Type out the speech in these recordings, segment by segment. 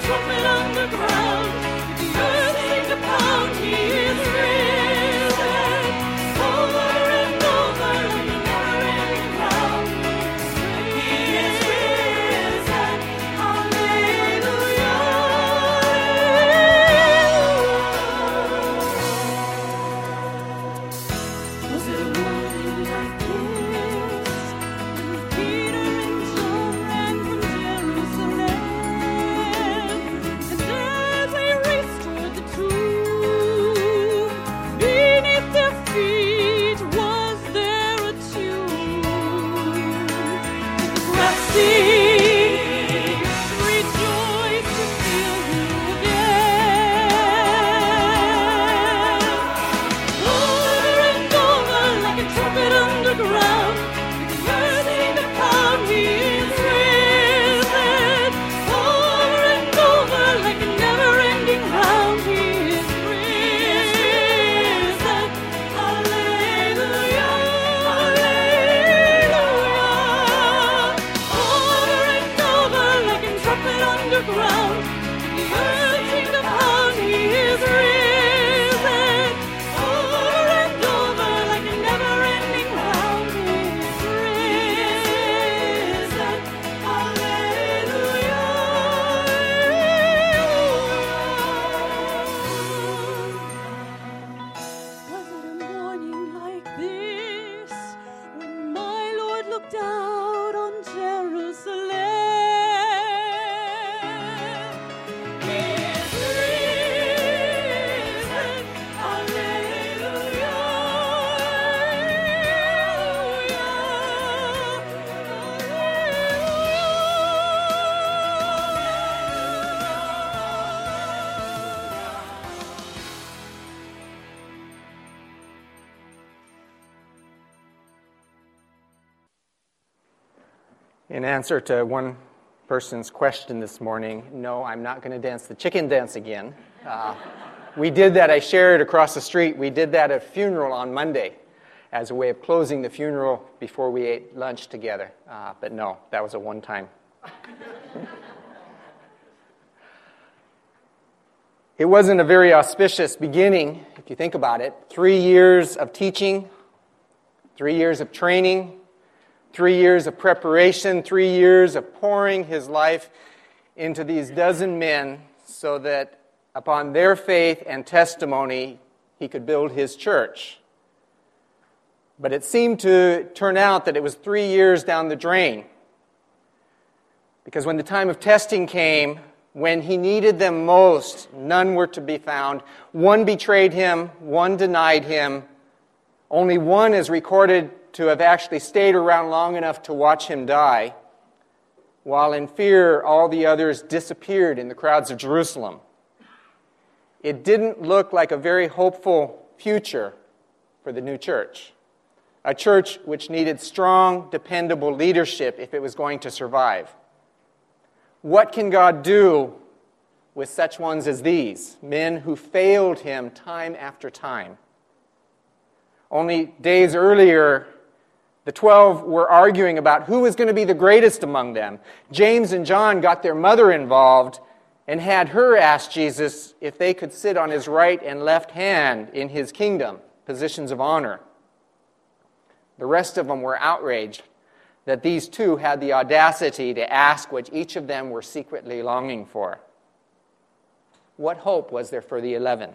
trampling on the ground. In answer to one person's question this morning, no, I'm not going to dance the chicken dance again. Uh, we did that, I shared across the street, we did that at a funeral on Monday as a way of closing the funeral before we ate lunch together. Uh, but no, that was a one time. it wasn't a very auspicious beginning, if you think about it. Three years of teaching, three years of training, Three years of preparation, three years of pouring his life into these dozen men so that upon their faith and testimony, he could build his church. But it seemed to turn out that it was three years down the drain. Because when the time of testing came, when he needed them most, none were to be found. One betrayed him, one denied him. Only one is recorded to have actually stayed around long enough to watch him die, while in fear all the others disappeared in the crowds of Jerusalem. It didn't look like a very hopeful future for the new church, a church which needed strong, dependable leadership if it was going to survive. What can God do with such ones as these, men who failed him time after time? Only days earlier, the 12 were arguing about who was going to be the greatest among them. James and John got their mother involved and had her ask Jesus if they could sit on his right and left hand in his kingdom, positions of honor. The rest of them were outraged that these two had the audacity to ask what each of them were secretly longing for. What hope was there for the eleven?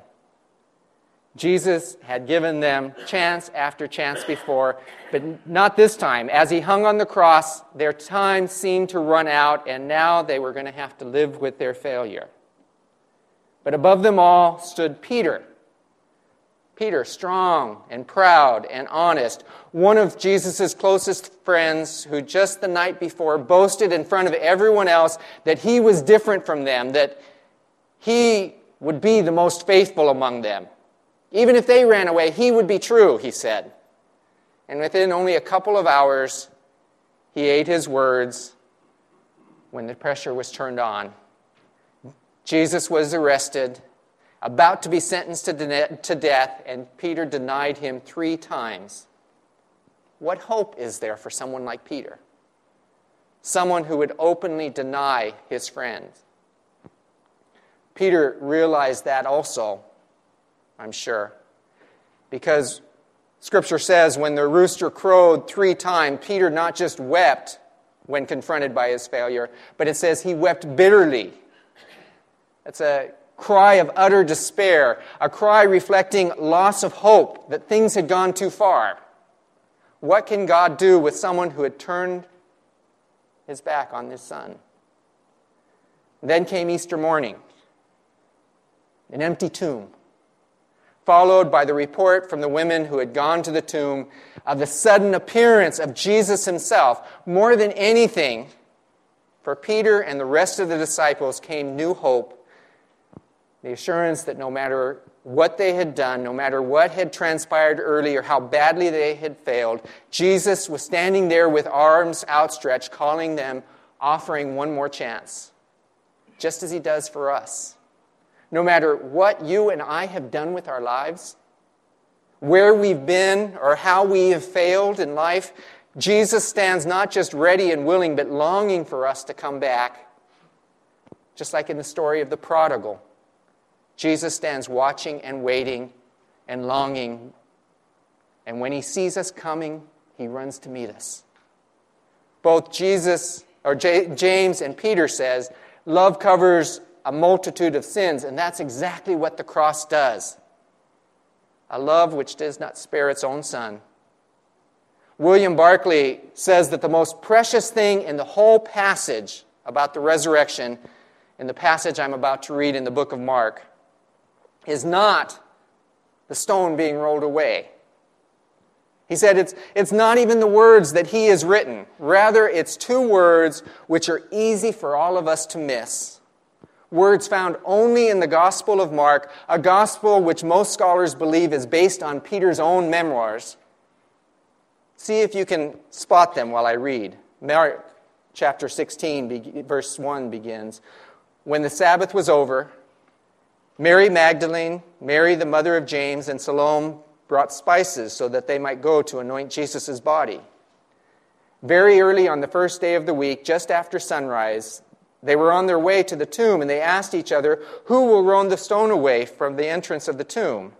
Jesus had given them chance after chance before, but not this time. As he hung on the cross, their time seemed to run out, and now they were going to have to live with their failure. But above them all stood Peter, Peter, strong and proud and honest, one of Jesus' closest friends who just the night before boasted in front of everyone else that he was different from them, that he would be the most faithful among them. Even if they ran away, he would be true, he said. And within only a couple of hours, he ate his words when the pressure was turned on. Jesus was arrested about to be sentenced to, de- to death, and Peter denied him three times. What hope is there for someone like Peter? Someone who would openly deny his friends. Peter realized that also, I'm sure, because Scripture says when the rooster crowed three times, Peter not just wept when confronted by his failure, but it says he wept bitterly. That's a cry of utter despair, a cry reflecting loss of hope that things had gone too far. What can God do with someone who had turned his back on his son? Then came Easter morning, an empty tomb, followed by the report from the women who had gone to the tomb of the sudden appearance of Jesus himself. More than anything, for Peter and the rest of the disciples came new hope the assurance that no matter what they had done, no matter what had transpired earlier, how badly they had failed, Jesus was standing there with arms outstretched, calling them, offering one more chance, just as he does for us. No matter what you and I have done with our lives, where we've been, or how we have failed in life, Jesus stands not just ready and willing, but longing for us to come back. Just like in the story of the prodigal. Jesus stands watching and waiting and longing. And when he sees us coming, he runs to meet us. Both Jesus or J- James and Peter says, love covers a multitude of sins, and that's exactly what the cross does. A love which does not spare its own son. William Barclay says that the most precious thing in the whole passage about the resurrection, in the passage I'm about to read in the book of Mark, is not the stone being rolled away. He said it's, it's not even the words that he has written. Rather, it's two words which are easy for all of us to miss. Words found only in the Gospel of Mark, a gospel which most scholars believe is based on Peter's own memoirs. See if you can spot them while I read. Mark chapter 16, verse 1 begins When the Sabbath was over, Mary Magdalene, Mary the mother of James, and Salome brought spices so that they might go to anoint Jesus' body. Very early on the first day of the week, just after sunrise, they were on their way to the tomb and they asked each other, Who will roll the stone away from the entrance of the tomb?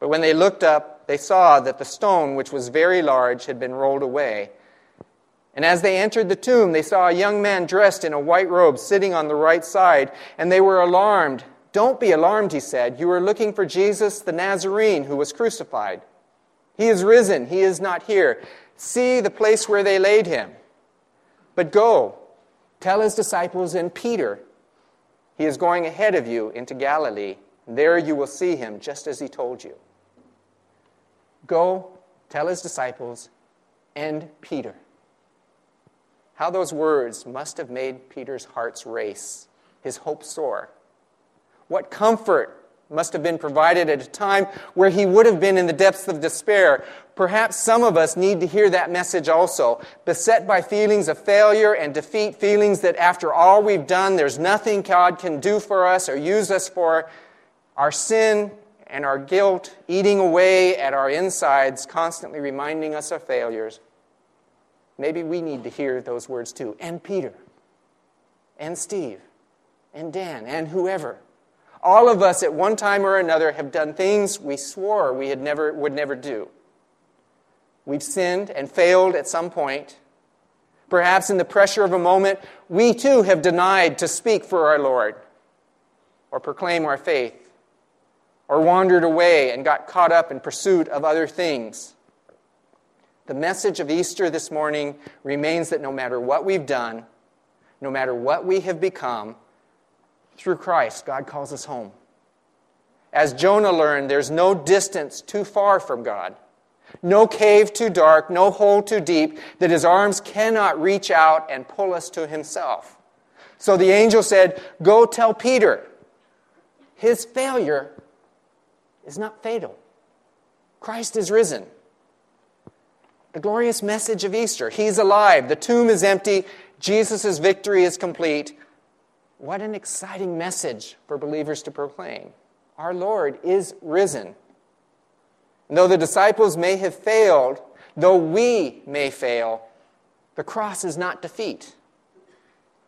But when they looked up, they saw that the stone, which was very large, had been rolled away. And as they entered the tomb, they saw a young man dressed in a white robe sitting on the right side, and they were alarmed. Don't be alarmed, he said. You are looking for Jesus the Nazarene who was crucified. He is risen. He is not here. See the place where they laid him. But go, tell his disciples and Peter, he is going ahead of you into Galilee. There you will see him just as he told you. Go, tell his disciples and Peter. How those words must have made Peter's hearts race, his hopes soar. What comfort must have been provided at a time where he would have been in the depths of despair. Perhaps some of us need to hear that message also. Beset by feelings of failure and defeat, feelings that after all we've done, there's nothing God can do for us or use us for. Our sin and our guilt eating away at our insides, constantly reminding us of failures. Maybe we need to hear those words too. And Peter, and Steve, and Dan, and whoever. All of us at one time or another have done things we swore we had never, would never do. We've sinned and failed at some point. Perhaps in the pressure of a moment, we too have denied to speak for our Lord or proclaim our faith or wandered away and got caught up in pursuit of other things. The message of Easter this morning remains that no matter what we've done, no matter what we have become, through Christ, God calls us home. As Jonah learned, there's no distance too far from God, no cave too dark, no hole too deep that his arms cannot reach out and pull us to himself. So the angel said, Go tell Peter. His failure is not fatal. Christ is risen. The glorious message of Easter. He's alive. The tomb is empty. Jesus' victory is complete. What an exciting message for believers to proclaim. Our Lord is risen. And though the disciples may have failed, though we may fail, the cross is not defeat.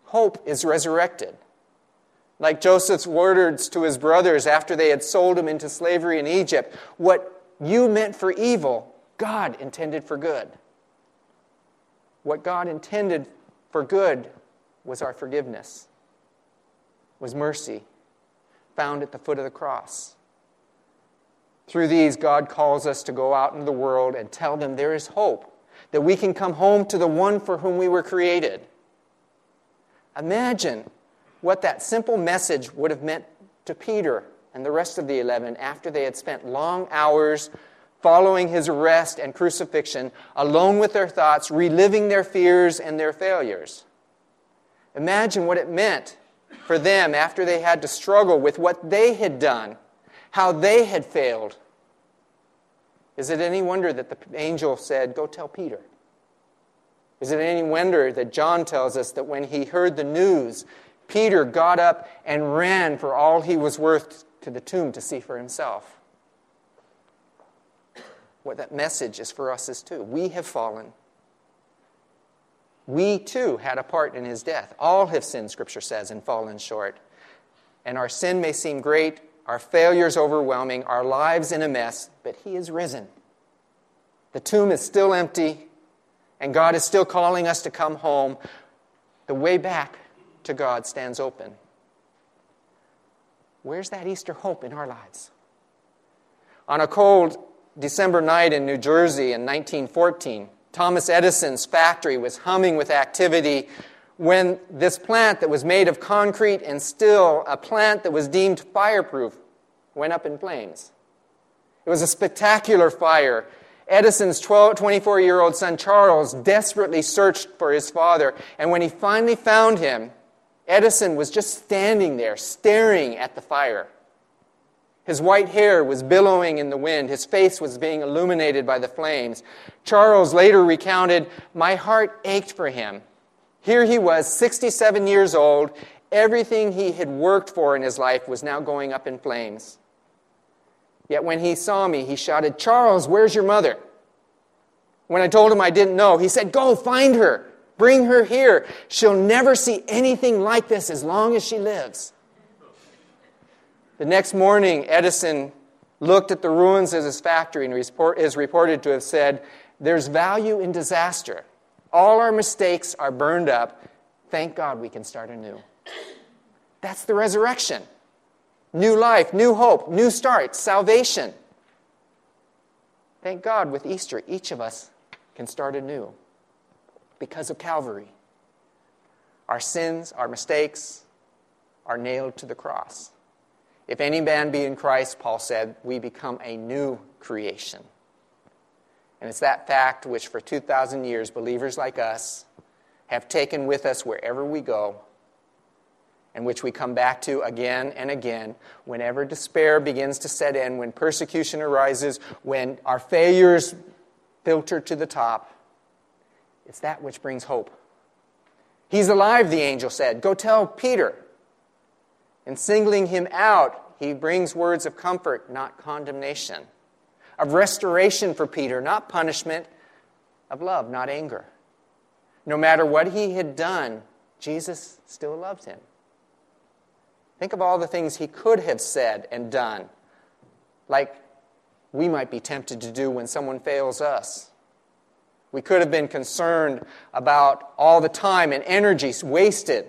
Hope is resurrected. Like Joseph's words to his brothers after they had sold him into slavery in Egypt what you meant for evil, God intended for good. What God intended for good was our forgiveness, was mercy, found at the foot of the cross. Through these, God calls us to go out into the world and tell them there is hope, that we can come home to the one for whom we were created. Imagine what that simple message would have meant to Peter and the rest of the eleven after they had spent long hours following his arrest and crucifixion, alone with their thoughts, reliving their fears and their failures. Imagine what it meant for them after they had to struggle with what they had done, how they had failed. Is it any wonder that the angel said, Go tell Peter? Is it any wonder that John tells us that when he heard the news, Peter got up and ran for all he was worth to the tomb to see for himself? What that message is for us is too. We have fallen. We too had a part in his death. All have sinned, Scripture says, and fallen short. And our sin may seem great, our failures overwhelming, our lives in a mess, but he is risen. The tomb is still empty, and God is still calling us to come home. The way back to God stands open. Where's that Easter hope in our lives? On a cold December night in New Jersey in 1914, Thomas Edison's factory was humming with activity when this plant that was made of concrete and steel, a plant that was deemed fireproof, went up in flames. It was a spectacular fire. Edison's 24 year old son Charles desperately searched for his father, and when he finally found him, Edison was just standing there staring at the fire. His white hair was billowing in the wind. His face was being illuminated by the flames. Charles later recounted, My heart ached for him. Here he was, 67 years old. Everything he had worked for in his life was now going up in flames. Yet when he saw me, he shouted, Charles, where's your mother? When I told him I didn't know, he said, Go find her. Bring her here. She'll never see anything like this as long as she lives. The next morning, Edison looked at the ruins of his factory and is reported to have said, There's value in disaster. All our mistakes are burned up. Thank God we can start anew. That's the resurrection. New life, new hope, new start, salvation. Thank God with Easter, each of us can start anew because of Calvary. Our sins, our mistakes are nailed to the cross. If any man be in Christ, Paul said, we become a new creation. And it's that fact which, for 2,000 years, believers like us have taken with us wherever we go, and which we come back to again and again whenever despair begins to set in, when persecution arises, when our failures filter to the top. It's that which brings hope. He's alive, the angel said. Go tell Peter. And singling him out, he brings words of comfort, not condemnation, of restoration for Peter, not punishment, of love, not anger. No matter what he had done, Jesus still loved him. Think of all the things he could have said and done, like we might be tempted to do when someone fails us. We could have been concerned about all the time and energy wasted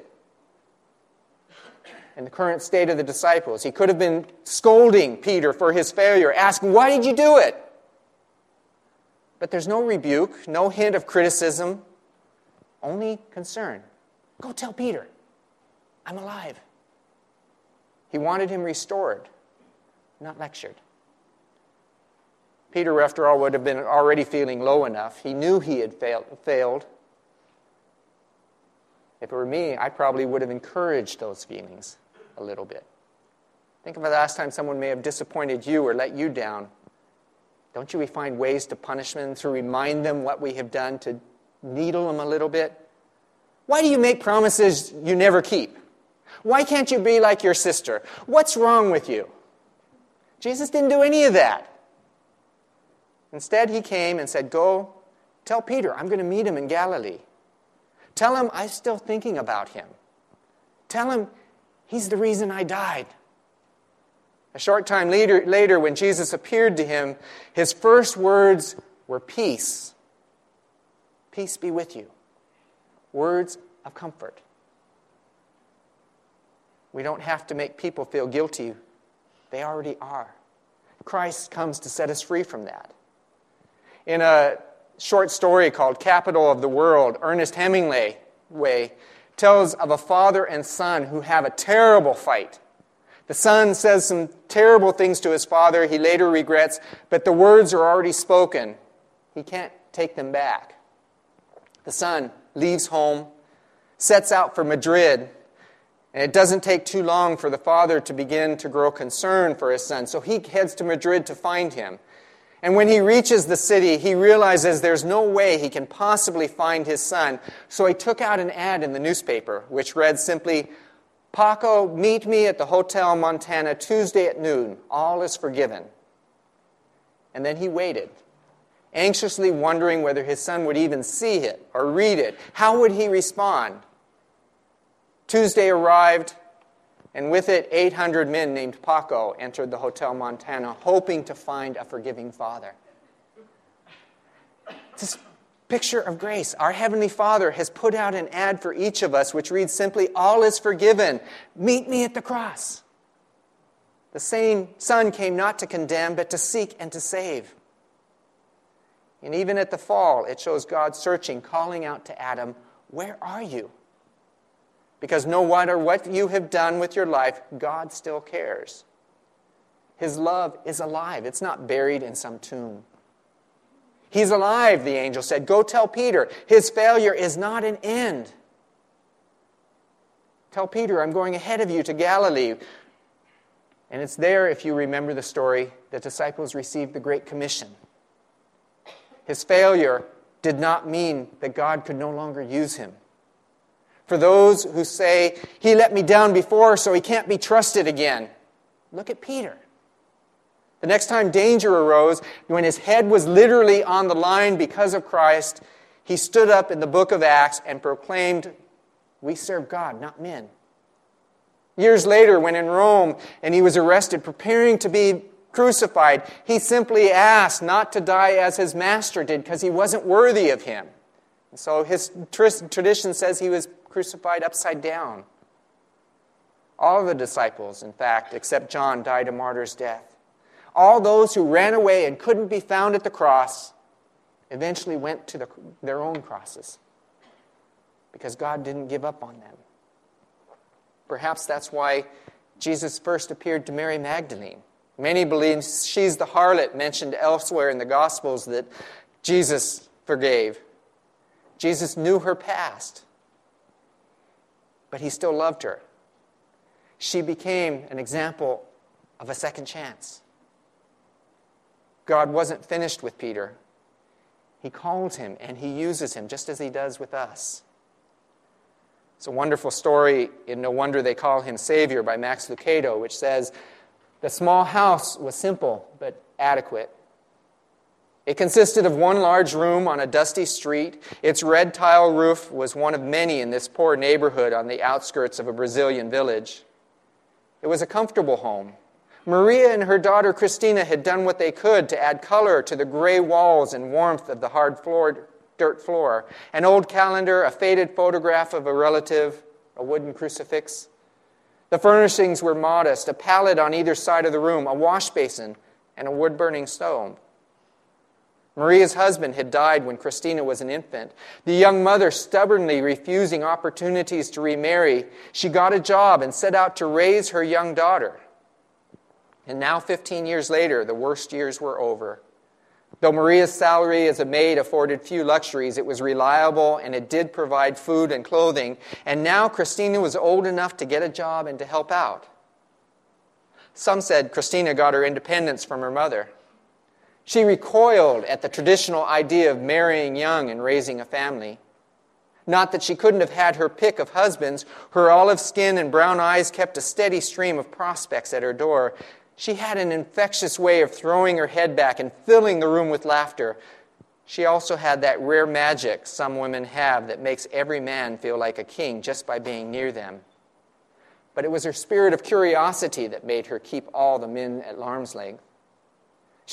in the current state of the disciples. He could have been scolding Peter for his failure, asking, Why did you do it? But there's no rebuke, no hint of criticism, only concern. Go tell Peter, I'm alive. He wanted him restored. not lectured. Peter, after all, would have been already feeling low enough. He knew he had failed. If it were me, I probably would have encouraged those feelings a little bit. Think of the last time someone may have disappointed you or let you down. Don't you we find ways to punish them, to remind them what we have done, to needle them a little bit? Why do you make promises you never keep? Why can't you be like your sister? What's wrong with you? Jesus didn't do any of that. Instead, he came and said, Go tell Peter, I'm going to meet him in Galilee. Tell him I'm still thinking about him. Tell him he's the reason I died. A short time later, later, when Jesus appeared to him, his first words were peace. Peace be with you. Words of comfort. We don't have to make people feel guilty, they already are. Christ comes to set us free from that. In a short story called Capital of the World, Ernest Hemingway tells of a father and son who have a terrible fight. The son says some terrible things to his father he later regrets, but the words are already spoken. He can't take them back. The son leaves home, sets out for Madrid, and it doesn't take too long for the father to begin to grow concerned for his son. So he heads to Madrid to find him. And when he reaches the city, he realizes there's no way he can possibly find his son. So he took out an ad in the newspaper, which read simply, Paco, meet me at the Hotel Montana Tuesday at noon. All is forgiven. And then he waited, anxiously wondering whether his son would even see it or read it. How would he respond? Tuesday arrived, and with it, 800 men named Paco entered the Hotel Montana, hoping to find a forgiving father. This picture of grace. Our Heavenly Father has put out an ad for each of us, which reads simply, All is forgiven. Meet me at the cross. The same Son came not to condemn, but to seek and to save. And even at the fall, it shows God searching, calling out to Adam, Where are you? Because no matter what you have done with your life, God still cares. His love is alive, it's not buried in some tomb. He's alive, the angel said. Go tell Peter. His failure is not an end. Tell Peter, I'm going ahead of you to Galilee. And it's there, if you remember the story, the disciples received the Great Commission. His failure did not mean that God could no longer use him. For those who say, He let me down before, so He can't be trusted again, look at Peter. The next time danger arose, when his head was literally on the line because of Christ, he stood up in the book of Acts and proclaimed, We serve God, not men. Years later, when in Rome and he was arrested, preparing to be crucified, he simply asked not to die as his master did because he wasn't worthy of him. And so his tradition says he was crucified upside down. All of the disciples, in fact, except John, died a martyr's death. All those who ran away and couldn't be found at the cross eventually went to the, their own crosses because God didn't give up on them. Perhaps that's why Jesus first appeared to Mary Magdalene. Many believe she's the harlot mentioned elsewhere in the Gospels that Jesus forgave. Jesus knew her past, but he still loved her. She became an example of a second chance. God wasn't finished with Peter. He called him and he uses him just as he does with us. It's a wonderful story in No Wonder They Call Him Savior by Max Lucado, which says the small house was simple but adequate. It consisted of one large room on a dusty street. Its red tile roof was one of many in this poor neighborhood on the outskirts of a Brazilian village. It was a comfortable home. Maria and her daughter Christina had done what they could to add color to the gray walls and warmth of the hard floored dirt floor. An old calendar, a faded photograph of a relative, a wooden crucifix. The furnishings were modest a pallet on either side of the room, a wash basin, and a wood burning stove. Maria's husband had died when Christina was an infant. The young mother stubbornly refusing opportunities to remarry, she got a job and set out to raise her young daughter. And now, 15 years later, the worst years were over. Though Maria's salary as a maid afforded few luxuries, it was reliable and it did provide food and clothing. And now Christina was old enough to get a job and to help out. Some said Christina got her independence from her mother. She recoiled at the traditional idea of marrying young and raising a family. Not that she couldn't have had her pick of husbands, her olive skin and brown eyes kept a steady stream of prospects at her door. She had an infectious way of throwing her head back and filling the room with laughter. She also had that rare magic some women have that makes every man feel like a king just by being near them. But it was her spirit of curiosity that made her keep all the men at arm's length.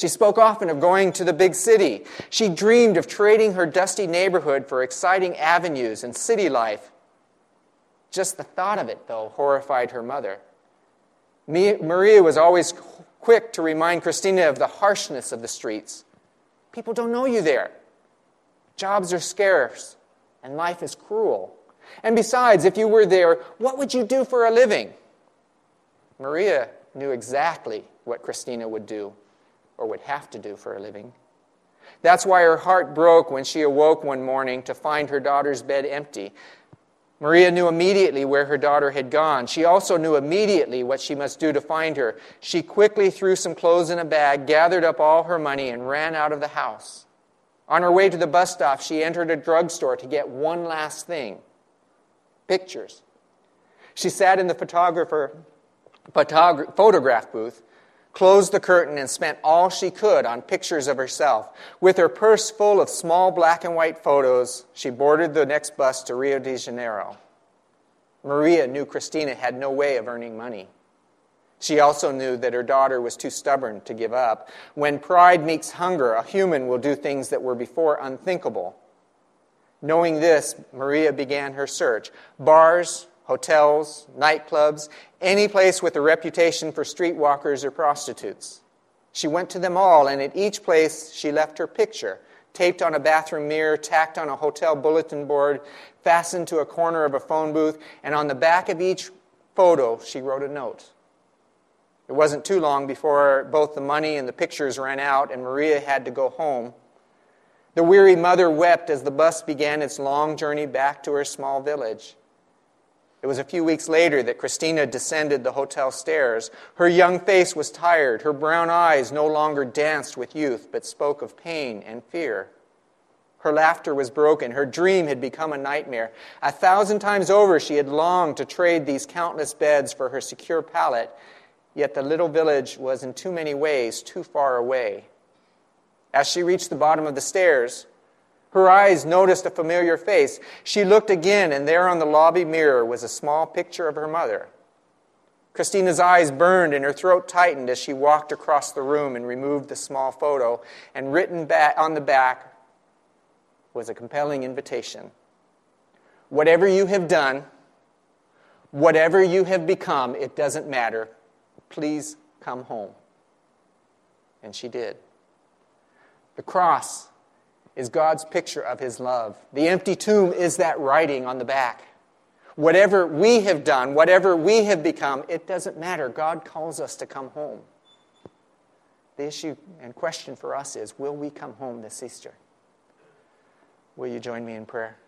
She spoke often of going to the big city. She dreamed of trading her dusty neighborhood for exciting avenues and city life. Just the thought of it, though, horrified her mother. Maria was always quick to remind Christina of the harshness of the streets. People don't know you there. Jobs are scarce, and life is cruel. And besides, if you were there, what would you do for a living? Maria knew exactly what Christina would do or would have to do for a living. That's why her heart broke when she awoke one morning to find her daughter's bed empty. Maria knew immediately where her daughter had gone. She also knew immediately what she must do to find her. She quickly threw some clothes in a bag, gathered up all her money, and ran out of the house. On her way to the bus stop, she entered a drugstore to get one last thing pictures. She sat in the photographer photogra- photograph booth closed the curtain, and spent all she could on pictures of herself. With her purse full of small black and white photos, she boarded the next bus to Rio de Janeiro. Maria knew Christina had no way of earning money. She also knew that her daughter was too stubborn to give up. When pride meets hunger, a human will do things that were before unthinkable. Knowing this, Maria began her search. Bars, hotels, nightclubs, any place with a reputation for streetwalkers or prostitutes. She went to them all, and at each place she left her picture, taped on a bathroom mirror, tacked on a hotel bulletin board, fastened to a corner of a phone booth, and on the back of each photo she wrote a note. It wasn't too long before both the money and the pictures ran out, and Maria had to go home. The weary mother wept as the bus began its long journey back to her small village. It was a few weeks later that Christina descended the hotel stairs. Her young face was tired. Her brown eyes no longer danced with youth, but spoke of pain and fear. Her laughter was broken. Her dream had become a nightmare. A thousand times over, she had longed to trade these countless beds for her secure pallet, yet the little village was in too many ways too far away. As she reached the bottom of the stairs, her eyes noticed a familiar face. She looked again, and there on the lobby mirror was a small picture of her mother. Christina's eyes burned and her throat tightened as she walked across the room and removed the small photo, and written on the back was a compelling invitation. Whatever you have done, whatever you have become, it doesn't matter. Please come home. And she did. The cross is God's picture of his love. The empty tomb is that writing on the back. Whatever we have done, whatever we have become, it doesn't matter. God calls us to come home. The issue and question for us is will we come home this Easter? Will you join me in prayer?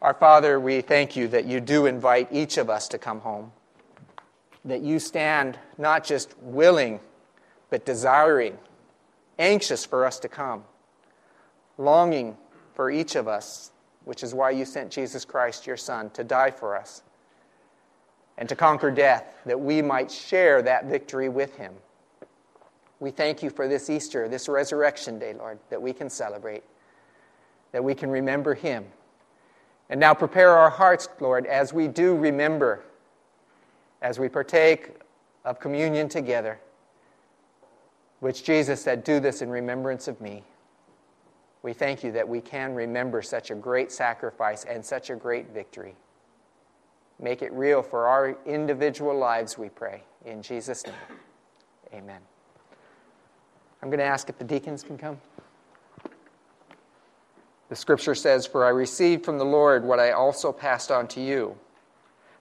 Our Father, we thank you that you do invite each of us to come home, that you stand not just willing, but desiring, anxious for us to come longing for each of us, which is why you sent Jesus Christ, your Son, to die for us and to conquer death, that we might share that victory with him. We thank you for this Easter, this resurrection day, Lord, that we can celebrate, that we can remember him. And now prepare our hearts, Lord, as we do remember, as we partake of communion together, which Jesus said, Do this in remembrance of me. We thank you that we can remember such a great sacrifice and such a great victory. Make it real for our individual lives, we pray. In Jesus' name, amen. I'm going to ask if the deacons can come. The scripture says, For I received from the Lord what I also passed on to you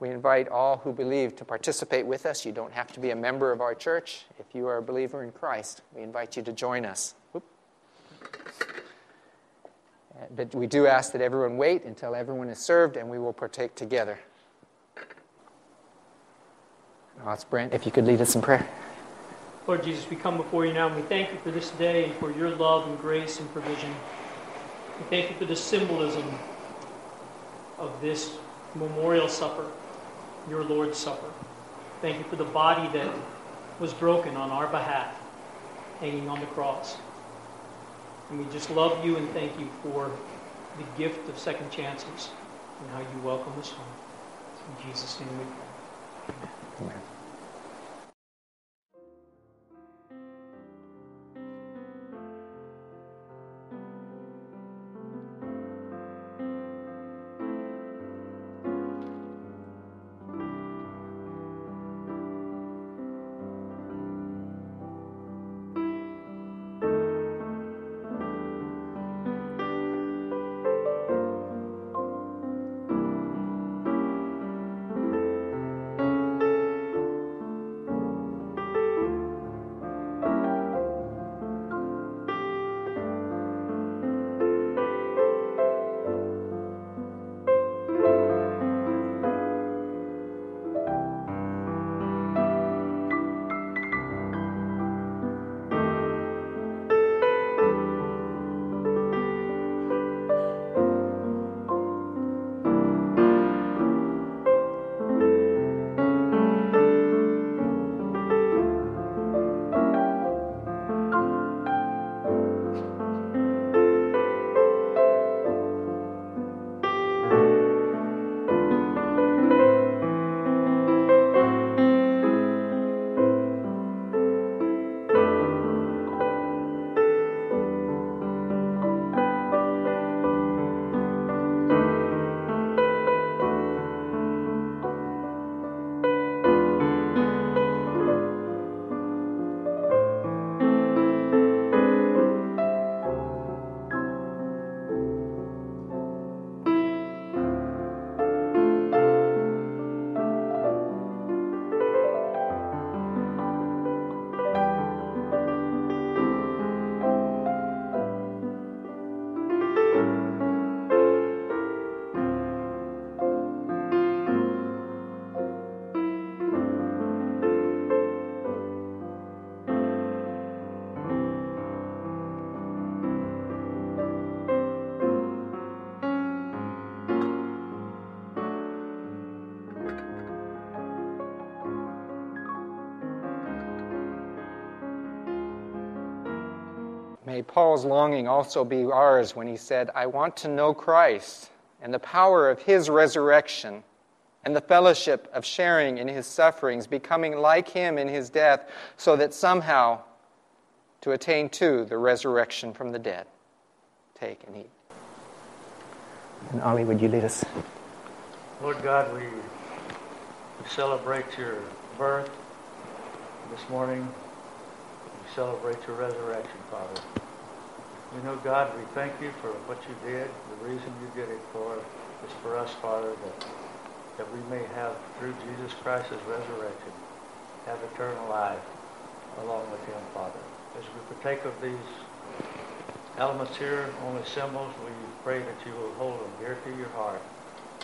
We invite all who believe to participate with us. You don't have to be a member of our church. If you are a believer in Christ, we invite you to join us. But we do ask that everyone wait until everyone is served and we will partake together. Let's Brent, if you could lead us in prayer. Lord Jesus, we come before you now and we thank you for this day and for your love and grace and provision. We thank you for the symbolism of this memorial supper your Lord's Supper. Thank you for the body that was broken on our behalf, hanging on the cross. And we just love you and thank you for the gift of second chances and how you welcome us home. In Jesus' name we pray. Amen. Amen. Paul's longing also be ours when he said, I want to know Christ and the power of his resurrection and the fellowship of sharing in his sufferings, becoming like him in his death, so that somehow to attain to the resurrection from the dead. Take and eat. And Ali, would you lead us? Lord God, we celebrate your birth this morning. We celebrate your resurrection, Father. We know, God, we thank you for what you did. The reason you did it for is for us, Father, that, that we may have, through Jesus Christ's resurrection, have eternal life along with him, Father. As we partake of these elements here, only symbols, we pray that you will hold them dear to your heart.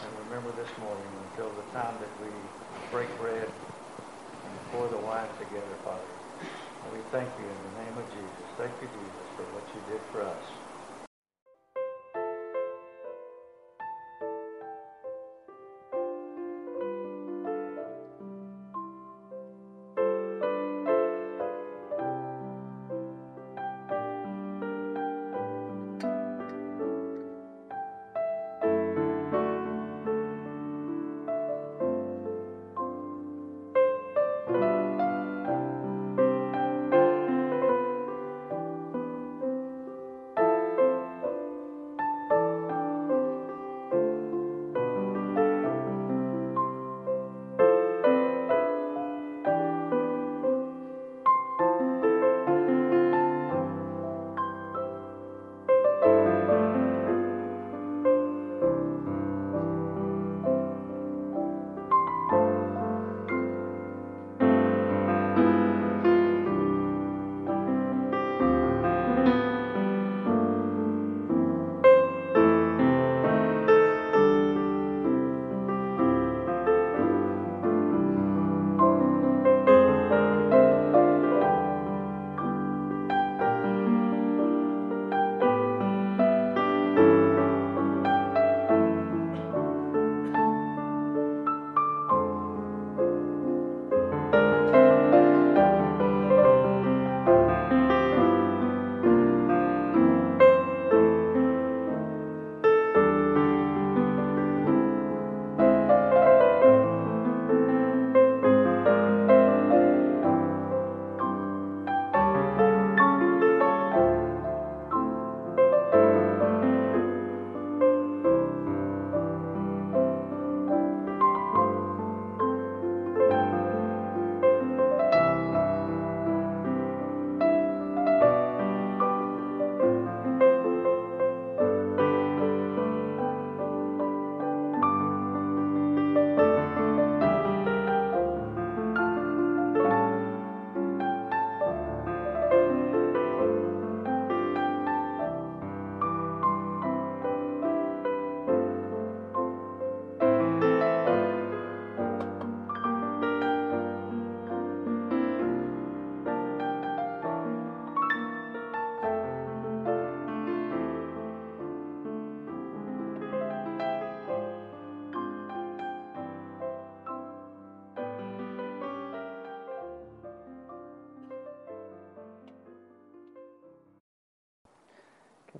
And remember this morning until the time that we break bread and pour the wine together, Father. We thank you in the name of Jesus. Thank you, Jesus for what you did for us.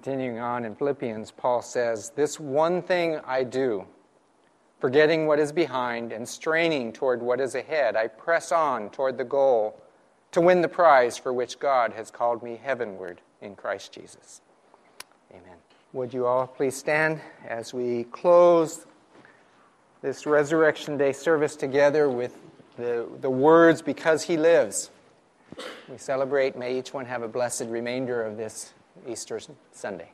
Continuing on in Philippians, Paul says, This one thing I do, forgetting what is behind and straining toward what is ahead, I press on toward the goal to win the prize for which God has called me heavenward in Christ Jesus. Amen. Would you all please stand as we close this Resurrection Day service together with the, the words, Because He lives. We celebrate. May each one have a blessed remainder of this Easter Sunday.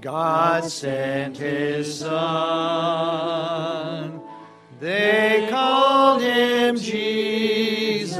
God sent his Son. They called him Jesus.